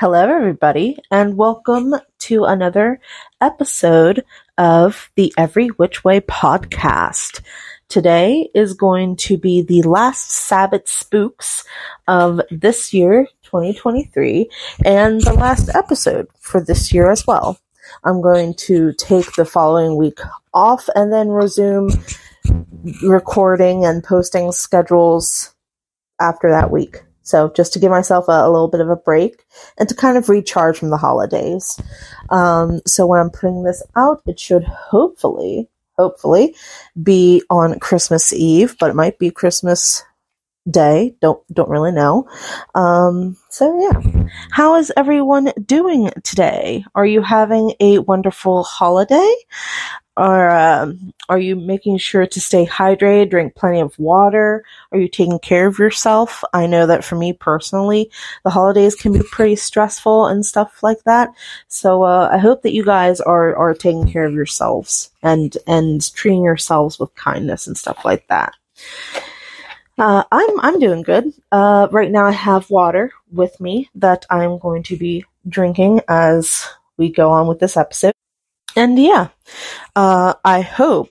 Hello, everybody, and welcome to another episode of the Every Which Way podcast. Today is going to be the last Sabbat spooks of this year, 2023, and the last episode for this year as well. I'm going to take the following week off and then resume recording and posting schedules after that week. So just to give myself a, a, little bit of a break and to kind of recharge from the holidays. Um, so when I'm putting this out, it should hopefully, hopefully be on Christmas Eve, but it might be Christmas Day. Don't don't really know. Um, so yeah, how is everyone doing today? Are you having a wonderful holiday? Are um, are you making sure to stay hydrated, drink plenty of water? Are you taking care of yourself? I know that for me personally, the holidays can be pretty stressful and stuff like that. So uh, I hope that you guys are are taking care of yourselves and and treating yourselves with kindness and stuff like that. Uh, I'm I'm doing good. Uh, right now, I have water with me that I'm going to be drinking as we go on with this episode. And yeah, uh, I hope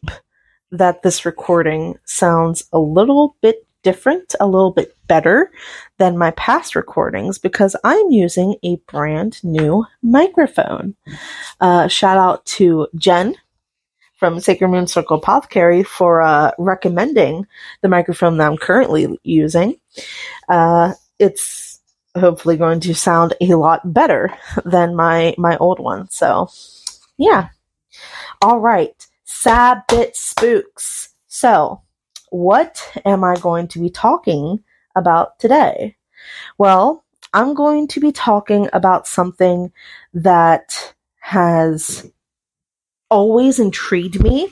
that this recording sounds a little bit different, a little bit better than my past recordings because I'm using a brand new microphone. Uh, shout out to Jen from Sacred Moon Circle Apothecary for uh, recommending the microphone that I'm currently using. Uh, it's hopefully going to sound a lot better than my my old one. So, yeah. All right, Sabbat spooks. So, what am I going to be talking about today? Well, I'm going to be talking about something that has always intrigued me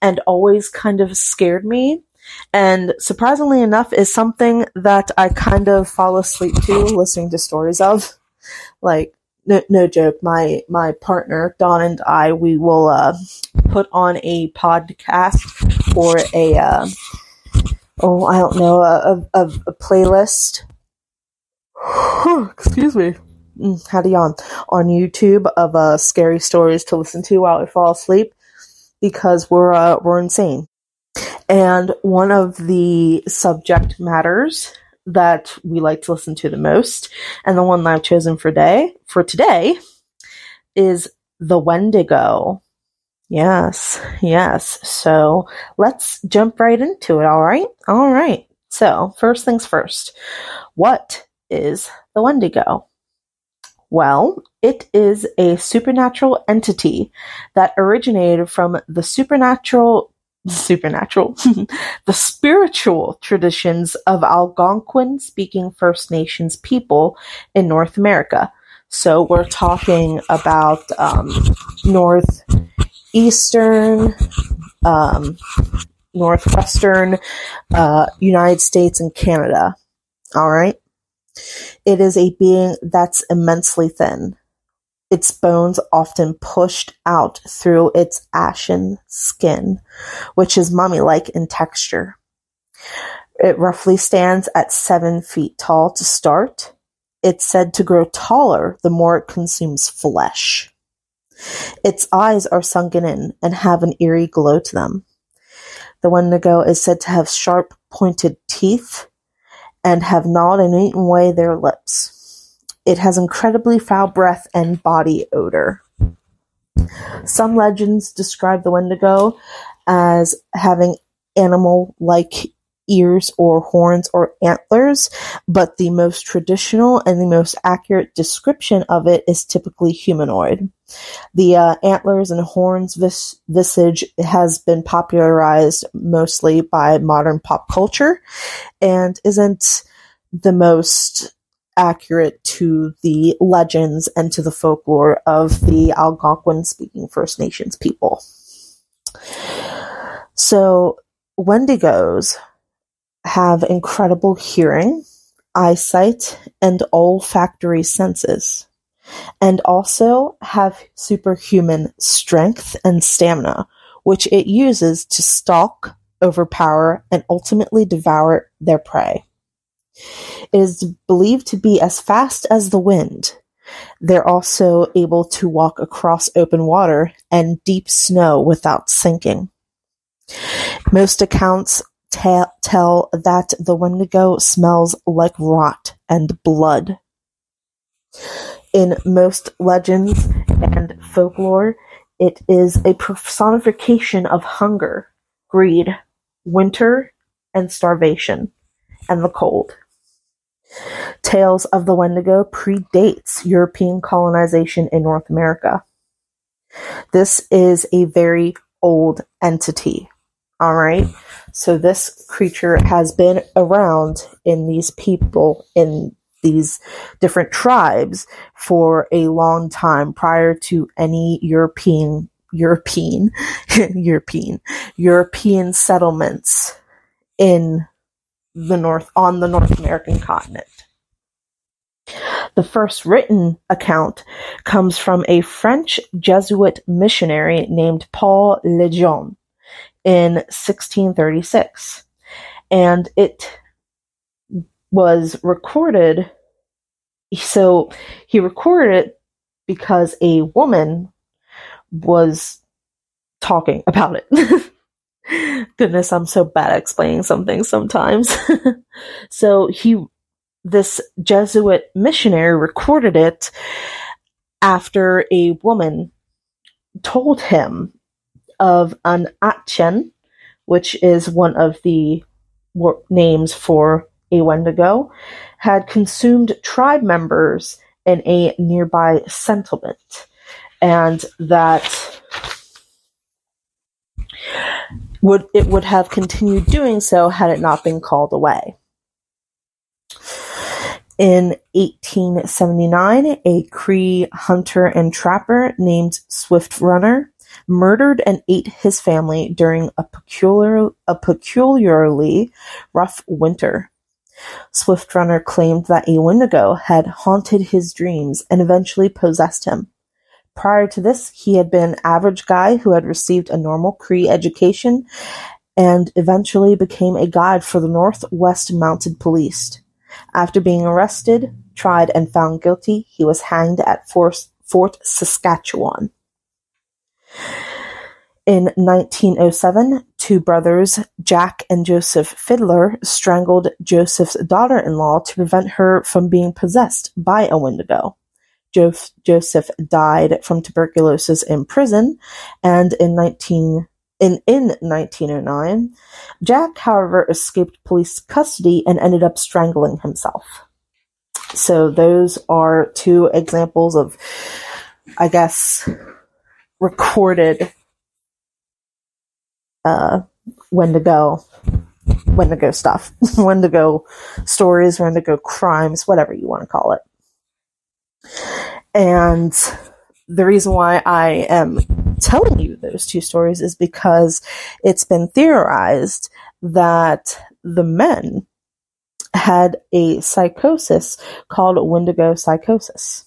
and always kind of scared me. And surprisingly enough, is something that I kind of fall asleep to listening to stories of. Like, no, no joke. My my partner Don and I we will uh, put on a podcast or a uh, oh I don't know a, a, a playlist. Excuse me. Mm, had a yawn on YouTube of uh, scary stories to listen to while I fall asleep because we're uh, we're insane. And one of the subject matters that we like to listen to the most, and the one that I've chosen for day for today is the Wendigo. Yes, yes. So let's jump right into it. All right, all right. So first things first, what is the Wendigo? Well, it is a supernatural entity that originated from the supernatural supernatural, the spiritual traditions of Algonquin speaking First Nations people in North America. So we're talking about um, northeastern, um, northwestern uh, United States and Canada. All right. It is a being that's immensely thin its bones often pushed out through its ashen skin, which is mummy-like in texture. It roughly stands at seven feet tall to start. It's said to grow taller the more it consumes flesh. Its eyes are sunken in and have an eerie glow to them. The Wendigo is said to have sharp, pointed teeth and have gnawed and eaten away their lips. It has incredibly foul breath and body odor. Some legends describe the Wendigo as having animal-like ears or horns or antlers, but the most traditional and the most accurate description of it is typically humanoid. The uh, antlers and horns vis- visage has been popularized mostly by modern pop culture and isn't the most accurate to the legends and to the folklore of the Algonquin speaking First Nations people. So, Wendigos have incredible hearing, eyesight, and olfactory senses, and also have superhuman strength and stamina, which it uses to stalk, overpower, and ultimately devour their prey. Is believed to be as fast as the wind. They're also able to walk across open water and deep snow without sinking. Most accounts ta- tell that the Wendigo smells like rot and blood. In most legends and folklore, it is a personification of hunger, greed, winter, and starvation, and the cold. Tales of the Wendigo predates European colonization in North America. This is a very old entity. All right. So this creature has been around in these people in these different tribes for a long time prior to any European European European European settlements in the North on the North American continent. The first written account comes from a French Jesuit missionary named Paul Lejeune in 1636, and it was recorded. So he recorded it because a woman was talking about it. Goodness, I'm so bad at explaining something sometimes. so he, this Jesuit missionary recorded it after a woman told him of an Achen, which is one of the names for a Wendigo, had consumed tribe members in a nearby settlement, and that would it would have continued doing so had it not been called away. In 1879, a Cree hunter and trapper named Swift Runner murdered and ate his family during a, peculiar, a peculiarly rough winter. Swift Runner claimed that a Wendigo had haunted his dreams and eventually possessed him. Prior to this, he had been an average guy who had received a normal Cree education and eventually became a guide for the Northwest Mounted Police. After being arrested, tried, and found guilty, he was hanged at Fort Saskatchewan. In 1907, two brothers, Jack and Joseph Fiddler, strangled Joseph's daughter-in-law to prevent her from being possessed by a Wendigo. Joseph died from tuberculosis in prison, and in 19 in, in 1909, Jack, however, escaped police custody and ended up strangling himself. So those are two examples of, I guess, recorded uh, Wendigo, when to go stuff, Wendigo stories, Wendigo crimes, whatever you want to call it. And the reason why I am telling you those two stories is because it's been theorized that the men had a psychosis called Wendigo psychosis.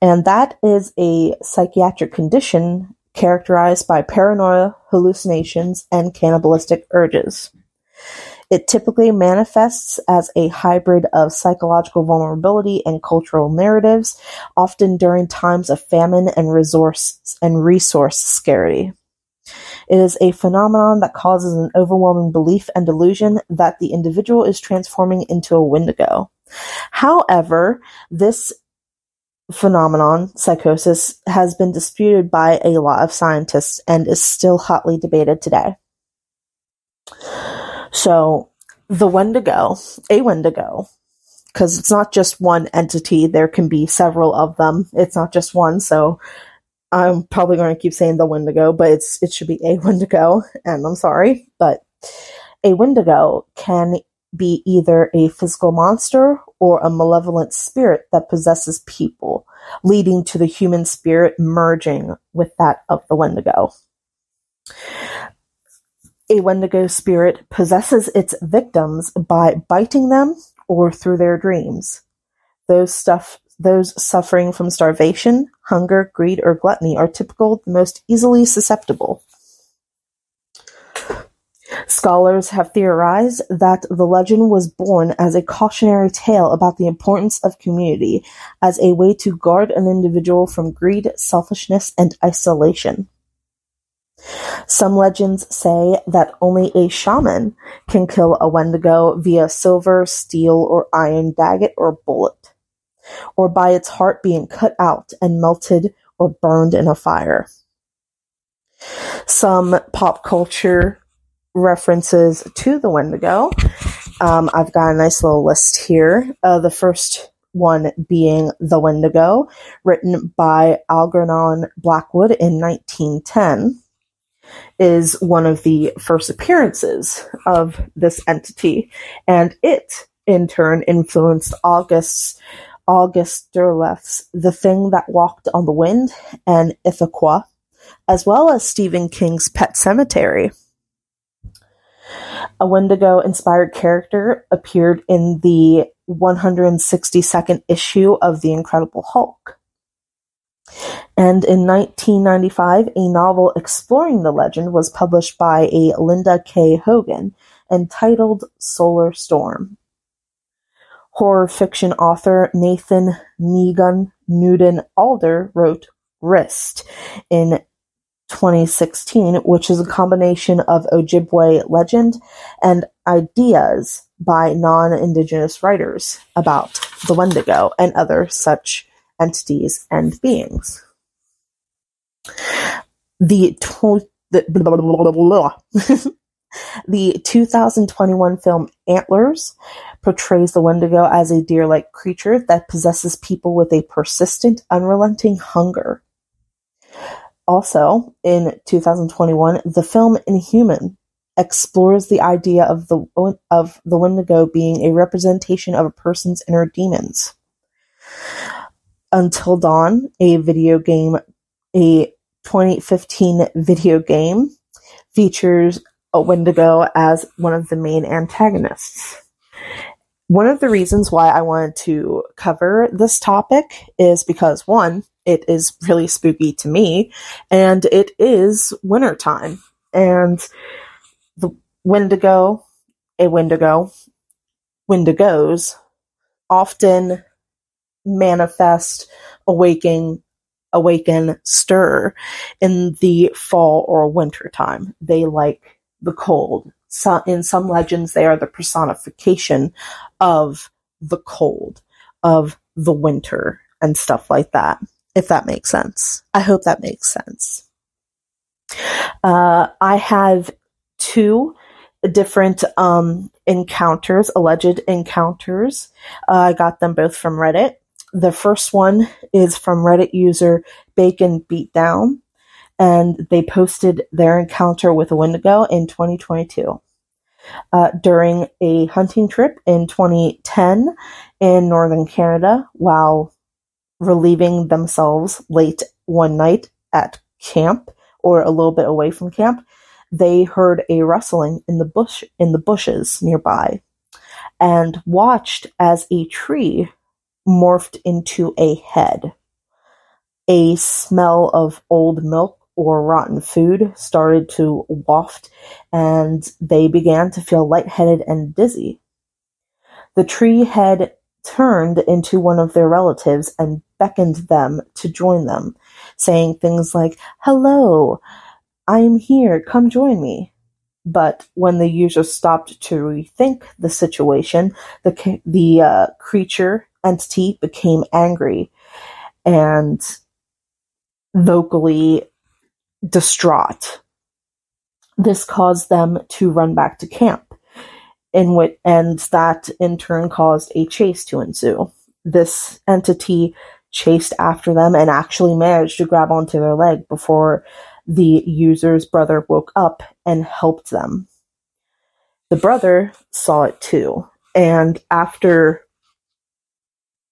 And that is a psychiatric condition characterized by paranoia, hallucinations, and cannibalistic urges. It typically manifests as a hybrid of psychological vulnerability and cultural narratives, often during times of famine and resource and resource scarcity. It is a phenomenon that causes an overwhelming belief and delusion that the individual is transforming into a Wendigo. However, this phenomenon, psychosis, has been disputed by a lot of scientists and is still hotly debated today. So, the Wendigo, a Wendigo, because it's not just one entity, there can be several of them. It's not just one, so I'm probably going to keep saying the Wendigo, but it's it should be a Wendigo, and I'm sorry, but a Wendigo can be either a physical monster or a malevolent spirit that possesses people, leading to the human spirit merging with that of the Wendigo. A Wendigo spirit possesses its victims by biting them or through their dreams. Those suffering from starvation, hunger, greed, or gluttony are typical the most easily susceptible. Scholars have theorized that the legend was born as a cautionary tale about the importance of community as a way to guard an individual from greed, selfishness, and isolation. Some legends say that only a shaman can kill a wendigo via silver, steel, or iron dagger or bullet, or by its heart being cut out and melted or burned in a fire. Some pop culture references to the Wendigo. Um, I've got a nice little list here. Uh, the first one being The Wendigo, written by Algernon Blackwood in 1910, is one of the first appearances of this entity, and it, in turn, influenced August's August Derleth's The Thing That Walked on the Wind and Ithaqua, as well as Stephen King's Pet Sematary. A Wendigo-inspired character appeared in the 162nd issue of The Incredible Hulk. And in 1995, a novel exploring the legend was published by a Linda K. Hogan entitled Solar Storm. Horror fiction author Nathan Niigan Noodin Adler wrote Wrist in 2016, which is a combination of Ojibwe legend and ideas by non-indigenous writers about the Wendigo and other such entities and beings. The, to- the, blah, blah, blah, the 2021 film Antlers portrays the Wendigo as a deer-like creature that possesses people with a persistent, unrelenting hunger. Also, in 2021, the film Inhuman explores the idea of the of the Wendigo being a representation of a person's inner demons. Until Dawn, a video game, a 2015 video game, features a Wendigo as one of the main antagonists. One of the reasons why I wanted to cover this topic is because one, it is really spooky to me, and it is wintertime. And the Wendigo, a Wendigo, Wendigos often manifest, awaken, awaken, stir in the fall or winter time. They like the cold. So, in some legends, they are the personification of the cold, of the winter, and stuff like that if that makes sense. I hope that makes sense. Uh, I have two different um, encounters, alleged encounters. Uh, I got them both from Reddit. The first one is from Reddit user Bacon Beatdown, and they posted their encounter with a Wendigo in 2022. Uh, during a hunting trip in 2010 in northern Canada, while relieving themselves late one night at camp or a little bit away from camp, they heard a rustling in the bush in the bushes nearby and watched as a tree morphed into a head. A smell of old milk or rotten food started to waft and they began to feel lightheaded and dizzy. The tree head turned into one of their relatives and beckoned them to join them, saying things like, Hello, I am here, come join me. But when the user stopped to rethink the situation, the, the uh, creature entity became angry and vocally distraught. This caused them to run back to camp in which, and that in turn caused a chase to ensue. This entity chased after them and actually managed to grab onto their leg before the user's brother woke up and helped them. The brother saw it too, and after,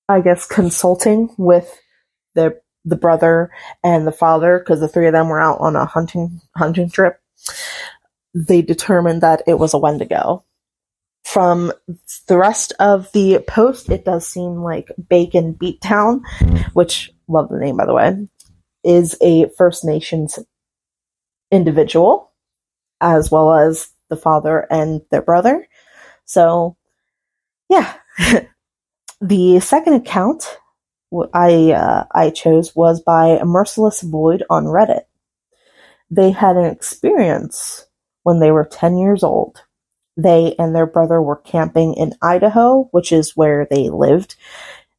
I guess, consulting with the the brother and the father, because the three of them were out on a hunting hunting trip, they determined that it was a Wendigo from the rest of the post, it does seem like Bacon Beatdown, which love the name by the way, is a First Nations individual, as well as the father and their brother. So, yeah. the second account I uh, I chose was by Merciless Void on Reddit. They had an experience when they were 10 years old. They and their brother were camping in Idaho, which is where they lived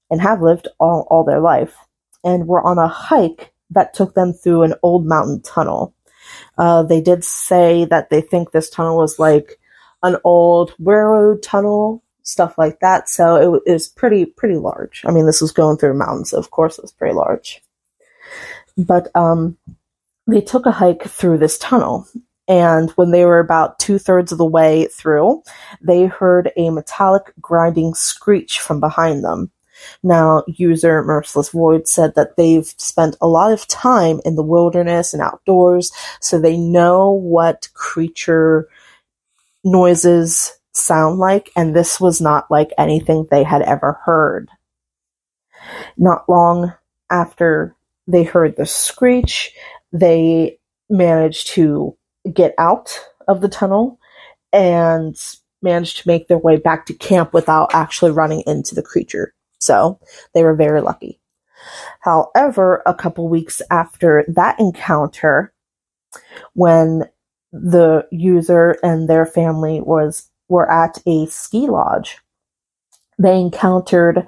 and have lived all, all their life, and were on a hike that took them through an old mountain tunnel. Uh, they did say that they think this tunnel was like an old railroad tunnel, stuff like that. So it, it was pretty pretty large. I mean, this was going through mountains, so of course it was pretty large. But um, they took a hike through this tunnel, and when they were about two thirds of the way through, they heard a metallic grinding screech from behind them. Now, user Merciless Void said that they've spent a lot of time in the wilderness and outdoors, so they know what creature noises sound like, and this was not like anything they had ever heard. Not long after they heard the screech, they managed to get out of the tunnel and managed to make their way back to camp without actually running into the creature. So they were very lucky. However, a couple weeks after that encounter, when the user and their family was were at a ski lodge, they encountered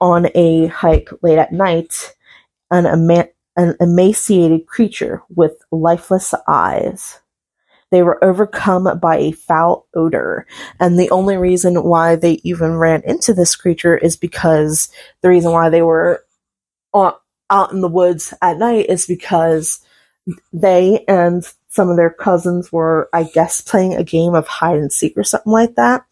on a hike late at night an, ema- an emaciated creature with lifeless eyes. They were overcome by a foul odor. And the only reason why they even ran into this creature is because the reason why they were out in the woods at night is because they and some of their cousins were, I guess, playing a game of hide and seek or something like that.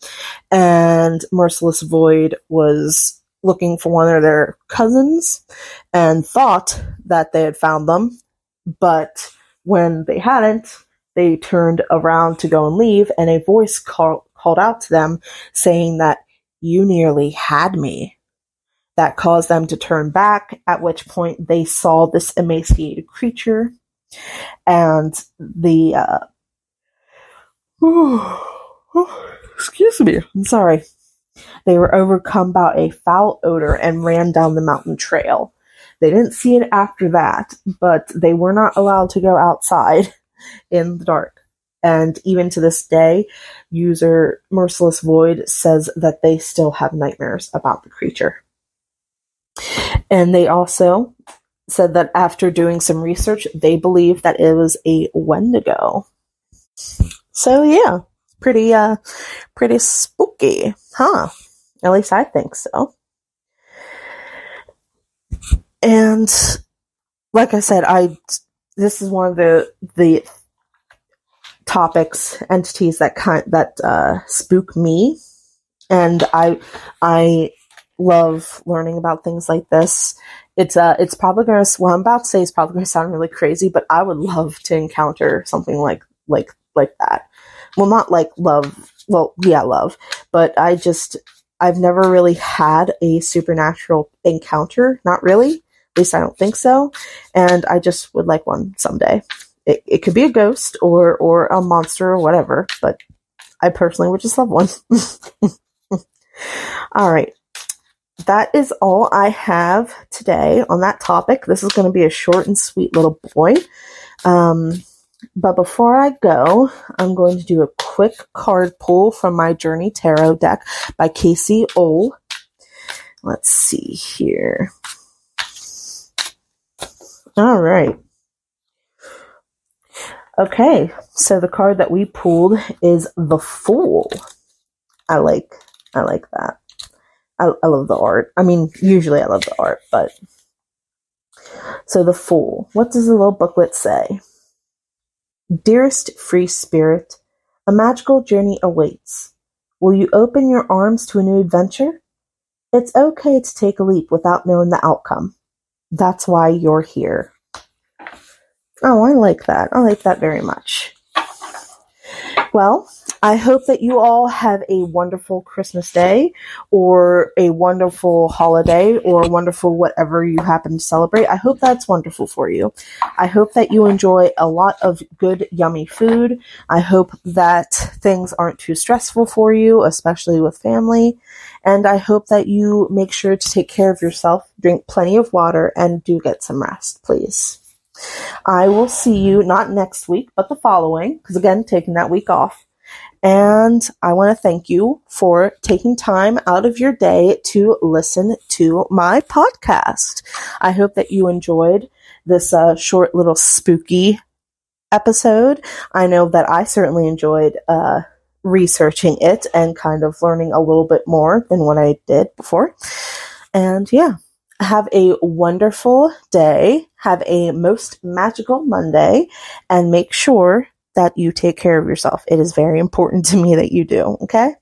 And Merciless Void was looking for one of their cousins and thought that they had found them. But when they hadn't, they turned around to go and leave, and a voice call, called out to them saying that you nearly had me. That caused them to turn back, at which point they saw this emaciated creature. And the, uh, excuse me, I'm sorry. They were overcome by a foul odor and ran down the mountain trail. They didn't see it after that, but they were not allowed to go outside in the dark. And even to this day, user Merciless Void says that they still have nightmares about the creature. And they also said that after doing some research, they believe that it was a Wendigo. So yeah, pretty uh pretty spooky, huh? At least I think so. And like I said, I this is one of the the topics, entities that kind that uh, spook me, and I I love learning about things like this. It's uh it's probably gonna what I'm about to say is probably gonna sound really crazy, but I would love to encounter something like like like that. Well, not like love. Well, yeah, love, but I just I've never really had a supernatural encounter. Not really. At least I don't think so. And I just would like one someday. It, it could be a ghost or, or a monster or whatever, but I personally would just love one. all right. That is all I have today on that topic. This is going to be a short and sweet little boy. Um, but before I go, I'm going to do a quick card pull from my Journey Tarot deck by Casey Ole. Let's see here. All right. Okay, so the card that we pulled is the Fool. I like, I like that. I, I love the art. I mean, usually I love the art, but so the Fool. What does the little booklet say? Dearest free spirit, a magical journey awaits. Will you open your arms to a new adventure? It's okay to take a leap without knowing the outcome. That's why you're here. Oh, I like that. I like that very much. Well, I hope that you all have a wonderful Christmas day or a wonderful holiday or wonderful whatever you happen to celebrate. I hope that's wonderful for you. I hope that you enjoy a lot of good, yummy food. I hope that things aren't too stressful for you, especially with family. And I hope that you make sure to take care of yourself, drink plenty of water, and do get some rest, please. I will see you not next week, but the following, because again, taking that week off. And I want to thank you for taking time out of your day to listen to my podcast. I hope that you enjoyed this uh, short little spooky episode. I know that I certainly enjoyed uh, researching it and kind of learning a little bit more than what I did before. And yeah, have a wonderful day. Have a most magical Monday and make sure that you take care of yourself. It is very important to me that you do. Okay.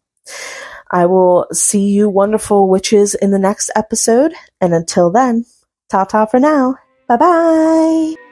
I will see you wonderful witches in the next episode. And until then, ta ta for now. Bye bye.